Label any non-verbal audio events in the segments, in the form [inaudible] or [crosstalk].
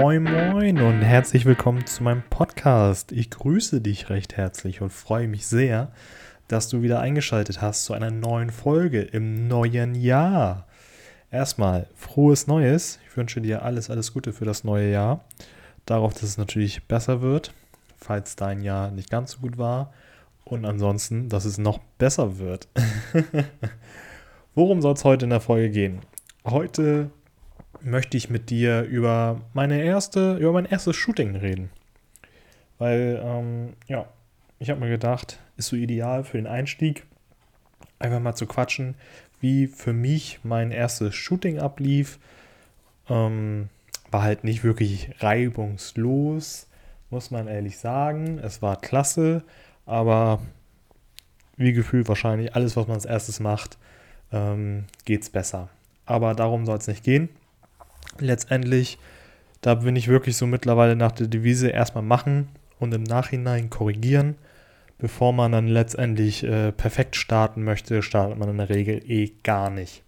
Moin Moin und herzlich willkommen zu meinem Podcast. Ich grüße dich recht herzlich und freue mich sehr, dass du wieder eingeschaltet hast zu einer neuen Folge im neuen Jahr. Erstmal frohes Neues. Ich wünsche dir alles, alles Gute für das neue Jahr. Darauf, dass es natürlich besser wird, falls dein Jahr nicht ganz so gut war. Und ansonsten, dass es noch besser wird. [laughs] Worum soll es heute in der Folge gehen? Heute möchte ich mit dir über meine erste, über mein erstes Shooting reden. Weil, ähm, ja, ich habe mir gedacht, ist so ideal für den Einstieg, einfach mal zu quatschen, wie für mich mein erstes Shooting ablief. Ähm, war halt nicht wirklich reibungslos, muss man ehrlich sagen. Es war klasse, aber wie gefühlt wahrscheinlich alles, was man als erstes macht, ähm, geht es besser. Aber darum soll es nicht gehen. Letztendlich, da bin ich wirklich so mittlerweile nach der Devise erstmal machen und im Nachhinein korrigieren. Bevor man dann letztendlich äh, perfekt starten möchte, startet man in der Regel eh gar nicht.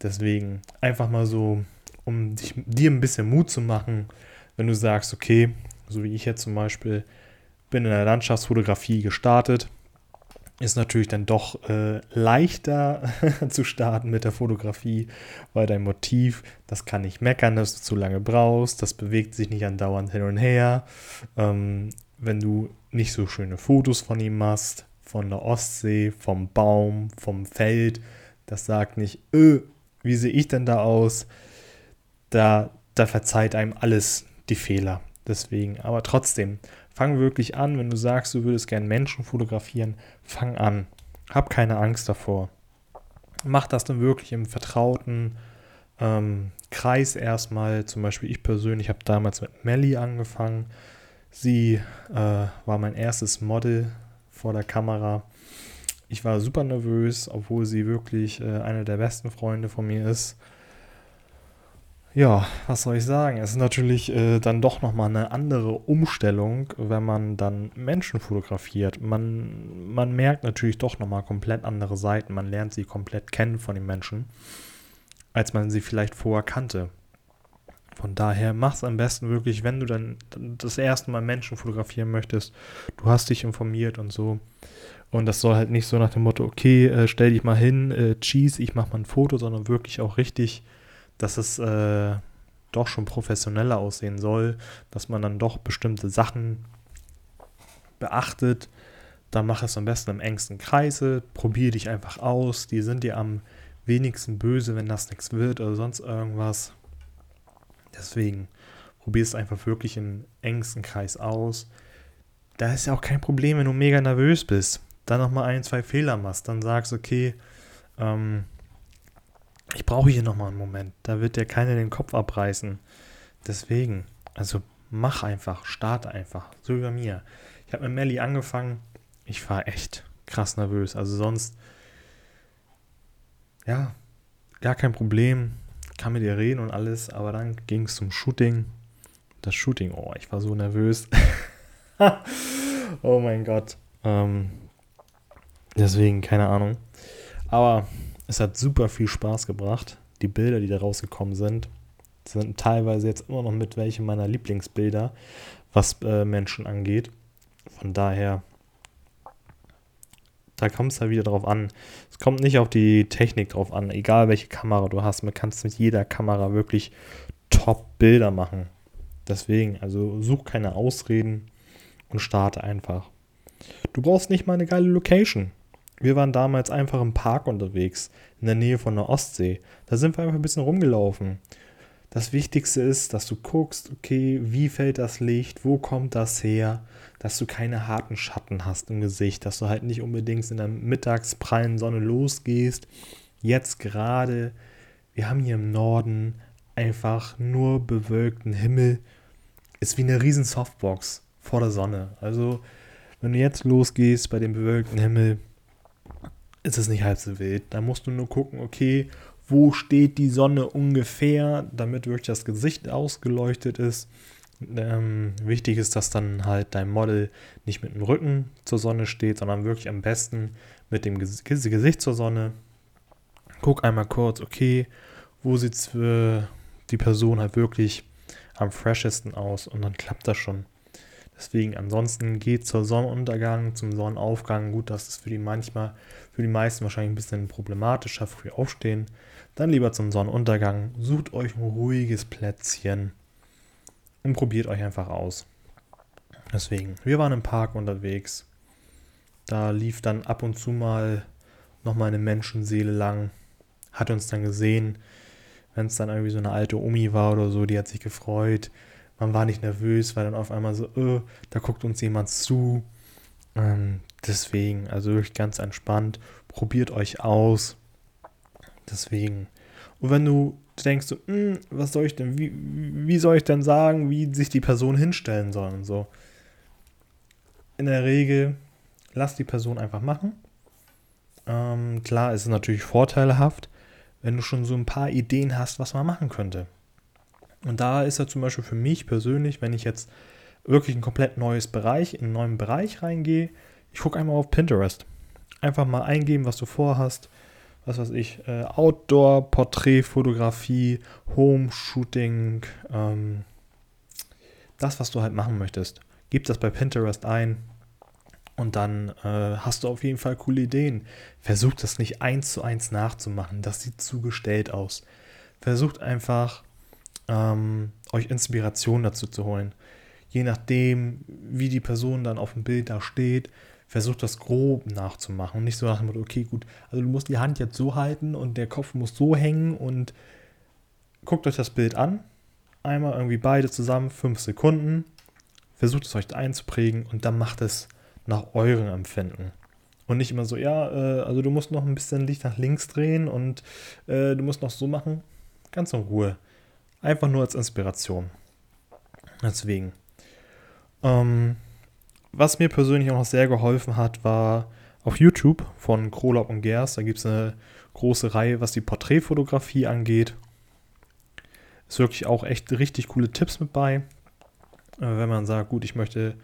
Deswegen einfach mal so, um dich, dir ein bisschen Mut zu machen, wenn du sagst, okay, so wie ich jetzt zum Beispiel, bin in der Landschaftsfotografie gestartet, ist natürlich dann doch äh, leichter [laughs] zu starten mit der Fotografie, weil dein Motiv, das kann nicht meckern, dass du zu lange brauchst, das bewegt sich nicht andauernd hin und her. Ähm, wenn du nicht so schöne Fotos von ihm machst, von der Ostsee, vom Baum, vom Feld, das sagt nicht, öh, wie sehe ich denn da aus? Da, da verzeiht einem alles die Fehler. Deswegen, aber trotzdem, Fang wirklich an, wenn du sagst, du würdest gerne Menschen fotografieren, fang an. Hab keine Angst davor. Mach das dann wirklich im vertrauten ähm, Kreis erstmal. Zum Beispiel ich persönlich habe damals mit Melly angefangen. Sie äh, war mein erstes Model vor der Kamera. Ich war super nervös, obwohl sie wirklich äh, eine der besten Freunde von mir ist. Ja, was soll ich sagen? Es ist natürlich äh, dann doch nochmal eine andere Umstellung, wenn man dann Menschen fotografiert. Man, man merkt natürlich doch nochmal komplett andere Seiten. Man lernt sie komplett kennen von den Menschen, als man sie vielleicht vorher kannte. Von daher mach es am besten wirklich, wenn du dann das erste Mal Menschen fotografieren möchtest. Du hast dich informiert und so. Und das soll halt nicht so nach dem Motto, okay, äh, stell dich mal hin, äh, cheese, ich mach mal ein Foto, sondern wirklich auch richtig dass es äh, doch schon professioneller aussehen soll, dass man dann doch bestimmte Sachen beachtet. Dann mach es am besten im engsten Kreise, probier dich einfach aus. Die sind dir am wenigsten böse, wenn das nichts wird oder sonst irgendwas. Deswegen probier es einfach wirklich im engsten Kreis aus. Da ist ja auch kein Problem, wenn du mega nervös bist. Dann nochmal ein, zwei Fehler machst. Dann sagst, okay, ähm, ich brauche hier nochmal einen Moment. Da wird dir keiner den Kopf abreißen. Deswegen, also mach einfach, starte einfach. So wie bei mir. Ich habe mit Melly angefangen. Ich war echt krass nervös. Also sonst, ja, gar kein Problem. Kann mit ihr reden und alles. Aber dann ging es zum Shooting. Das Shooting, oh, ich war so nervös. [laughs] oh mein Gott. Ähm, deswegen, keine Ahnung. Aber es hat super viel Spaß gebracht. Die Bilder, die da rausgekommen sind, sind teilweise jetzt immer noch mit welche meiner Lieblingsbilder, was äh, Menschen angeht. Von daher, da kommt es ja wieder drauf an. Es kommt nicht auf die Technik drauf an, egal welche Kamera du hast. Man kann es mit jeder Kamera wirklich top Bilder machen. Deswegen, also such keine Ausreden und starte einfach. Du brauchst nicht mal eine geile Location. Wir waren damals einfach im Park unterwegs, in der Nähe von der Ostsee. Da sind wir einfach ein bisschen rumgelaufen. Das Wichtigste ist, dass du guckst, okay, wie fällt das Licht, wo kommt das her, dass du keine harten Schatten hast im Gesicht, dass du halt nicht unbedingt in der mittagsprallen Sonne losgehst. Jetzt gerade, wir haben hier im Norden einfach nur bewölkten Himmel. Ist wie eine riesen Softbox vor der Sonne. Also, wenn du jetzt losgehst bei dem bewölkten Himmel, ist es nicht halb so wild. Da musst du nur gucken, okay, wo steht die Sonne ungefähr, damit wirklich das Gesicht ausgeleuchtet ist. Ähm, wichtig ist, dass dann halt dein Model nicht mit dem Rücken zur Sonne steht, sondern wirklich am besten mit dem Gesicht zur Sonne. Guck einmal kurz, okay, wo sitzt die Person halt wirklich am freshesten aus und dann klappt das schon. Deswegen, ansonsten geht zur Sonnenuntergang, zum Sonnenaufgang. Gut, das ist für die manchmal, für die meisten wahrscheinlich ein bisschen problematischer, früh aufstehen. Dann lieber zum Sonnenuntergang. Sucht euch ein ruhiges Plätzchen und probiert euch einfach aus. Deswegen, wir waren im Park unterwegs. Da lief dann ab und zu mal nochmal eine Menschenseele lang, hat uns dann gesehen, wenn es dann irgendwie so eine alte Omi war oder so, die hat sich gefreut. Man war nicht nervös, weil dann auf einmal so, äh, da guckt uns jemand zu. Ähm, deswegen, also wirklich ganz entspannt. Probiert euch aus. Deswegen. Und wenn du denkst, so, hm, was soll ich denn, wie, wie soll ich denn sagen, wie sich die Person hinstellen soll und so. In der Regel, lass die Person einfach machen. Ähm, klar, es ist natürlich vorteilhaft, wenn du schon so ein paar Ideen hast, was man machen könnte. Und da ist er zum Beispiel für mich persönlich, wenn ich jetzt wirklich ein komplett neues Bereich, in einen neuen Bereich reingehe, ich gucke einmal auf Pinterest. Einfach mal eingeben, was du vorhast. Was weiß ich, äh, Outdoor, Porträtfotografie, Home-Shooting, ähm, das, was du halt machen möchtest. Gib das bei Pinterest ein und dann äh, hast du auf jeden Fall coole Ideen. Versucht das nicht eins zu eins nachzumachen. Das sieht zu gestellt aus. Versucht einfach ähm, euch Inspiration dazu zu holen. Je nachdem, wie die Person dann auf dem Bild da steht, versucht das grob nachzumachen. Nicht so nach dem Motto, okay, gut, also du musst die Hand jetzt so halten und der Kopf muss so hängen und guckt euch das Bild an. Einmal irgendwie beide zusammen, fünf Sekunden. Versucht es euch einzuprägen und dann macht es nach eurem Empfinden. Und nicht immer so, ja, äh, also du musst noch ein bisschen Licht nach links drehen und äh, du musst noch so machen. Ganz in Ruhe. Einfach nur als Inspiration. Deswegen. Ähm, was mir persönlich auch noch sehr geholfen hat, war auf YouTube von Krolop und Gers. Da gibt es eine große Reihe, was die Porträtfotografie angeht. Ist wirklich auch echt richtig coole Tipps mit bei. Äh, wenn man sagt, gut, ich möchte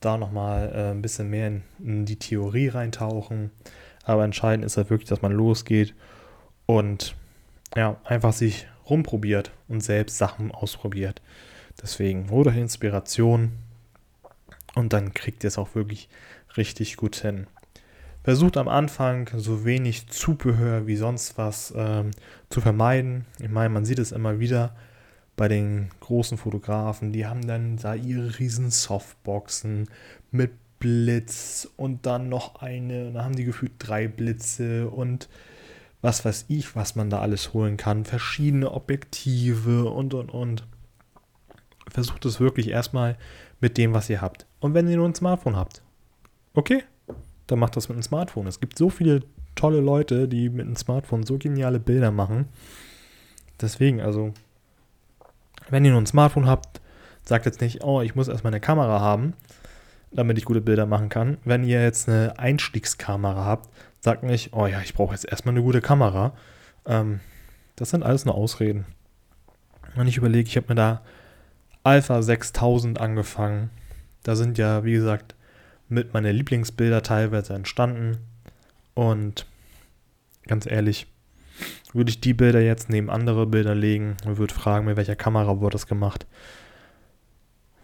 da nochmal äh, ein bisschen mehr in, in, die Theorie reintauchen. Aber entscheidend ist halt wirklich, dass man losgeht und ja, einfach sich rumprobiert und selbst Sachen ausprobiert. Deswegen holt euch Inspiration und dann kriegt ihr es auch wirklich richtig gut hin. Versucht am Anfang so wenig Zubehör wie sonst was ähm, zu vermeiden. Ich meine, man sieht es immer wieder bei den großen Fotografen, die haben dann da ihre riesen Softboxen mit Blitz und dann noch eine, da haben die gefühlt drei Blitze und was weiß ich, was man da alles holen kann, verschiedene Objektive und und und. Versucht es wirklich erstmal mit dem, was ihr habt. Und wenn ihr nur ein Smartphone habt, okay, dann macht das mit einem Smartphone. Es gibt so viele tolle Leute, die mit einem Smartphone so geniale Bilder machen. Deswegen, also, wenn ihr nur ein Smartphone habt, sagt jetzt nicht, oh, ich muss erstmal eine Kamera haben, damit ich gute Bilder machen kann. Wenn ihr jetzt eine Einstiegskamera habt, sagt nicht, oh ja, ich brauche jetzt erstmal eine gute Kamera. Ähm, das sind alles nur Ausreden. Wenn ich überlege, ich habe mir da Alpha 6000 angefangen. Da sind ja, wie gesagt, mit meine Lieblingsbilder teilweise entstanden. Und ganz ehrlich, würde ich die Bilder jetzt neben andere Bilder legen und würde fragen, mit welcher Kamera wurde das gemacht,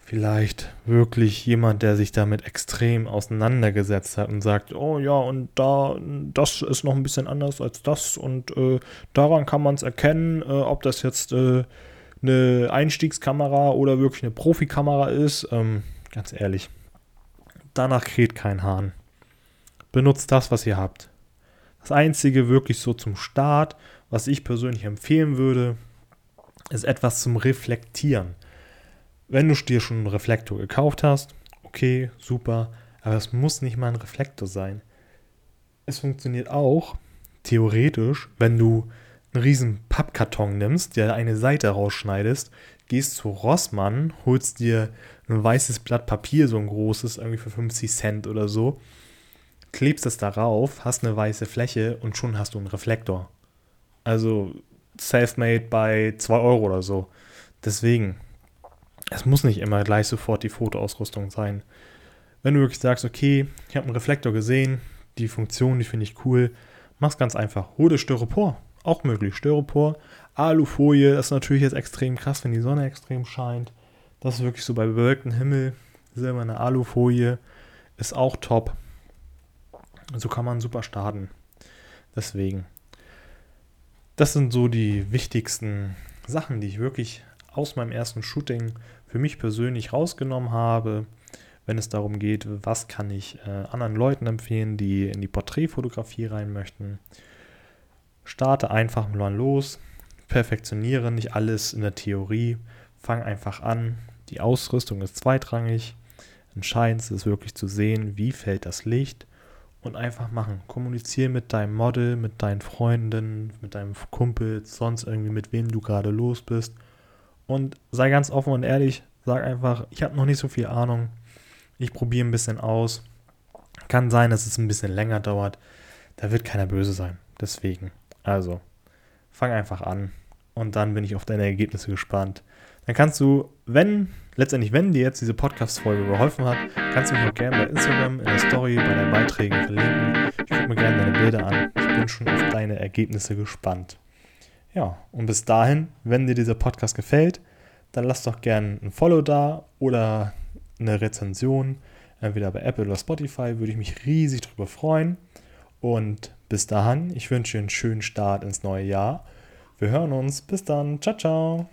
vielleicht wirklich jemand, der sich damit extrem auseinandergesetzt hat und sagt, oh ja, und da, das ist noch ein bisschen anders als das und äh, daran kann man es erkennen, äh, ob das jetzt äh, eine Einstiegskamera oder wirklich eine Profikamera ist. Ähm, ganz ehrlich, danach kräht kein Hahn. Benutzt das, was ihr habt. Das Einzige wirklich so zum Start, was ich persönlich empfehlen würde, ist etwas zum Reflektieren. Wenn du dir schon einen Reflektor gekauft hast, okay, super, aber es muss nicht mal ein Reflektor sein. Es funktioniert auch, theoretisch, wenn du einen riesen Pappkarton nimmst, der eine Seite rausschneidest, gehst zu Rossmann, holst dir ein weißes Blatt Papier, so ein großes, irgendwie für 50 Cent oder so, klebst es darauf, hast eine weiße Fläche und schon hast du einen Reflektor. Also self-made bei 2 Euro oder so. Deswegen, es muss nicht immer gleich sofort die Fotoausrüstung sein. Wenn du wirklich sagst, okay, ich habe einen Reflektor gesehen, die Funktion, die finde ich cool, mach's ganz einfach. Hol dir Styropor, auch möglich. Styropor, Alufolie ist natürlich jetzt extrem krass, wenn die Sonne extrem scheint. Das ist wirklich so bei bewölktem Himmel. Silberne Alufolie ist auch top. So kann man super starten. Deswegen. Das sind so die wichtigsten Sachen, die ich wirklich aus meinem ersten Shooting für mich persönlich rausgenommen habe, wenn es darum geht, was kann ich äh, anderen Leuten empfehlen, die in die Porträtfotografie rein möchten. Starte einfach mal los, perfektioniere nicht alles in der Theorie, fang einfach an. Die Ausrüstung ist zweitrangig. Entscheidend ist wirklich zu sehen, wie fällt das Licht und einfach machen. Kommuniziere mit deinem Model, mit deinen Freunden, mit deinem Kumpel, sonst irgendwie mit wem du gerade los bist. Und sei ganz offen und ehrlich, sag einfach, ich habe noch nicht so viel Ahnung. Ich probiere ein bisschen aus. Kann sein, dass es ein bisschen länger dauert. Da wird keiner böse sein. Deswegen. Also, fang einfach an und dann bin ich auf deine Ergebnisse gespannt. Dann kannst du, wenn, letztendlich, wenn dir jetzt diese Podcast-Folge geholfen hat, kannst du mich auch gerne bei Instagram in der Story bei deinen Beiträgen verlinken. Ich gucke mir gerne deine Bilder an. Ich bin schon auf deine Ergebnisse gespannt. Ja, und bis dahin, wenn dir dieser Podcast gefällt, dann lass doch gerne ein Follow da oder eine Rezension, entweder bei Apple oder Spotify, würde ich mich riesig darüber freuen. Und bis dahin, ich wünsche dir einen schönen Start ins neue Jahr. Wir hören uns. Bis dann. Ciao, ciao.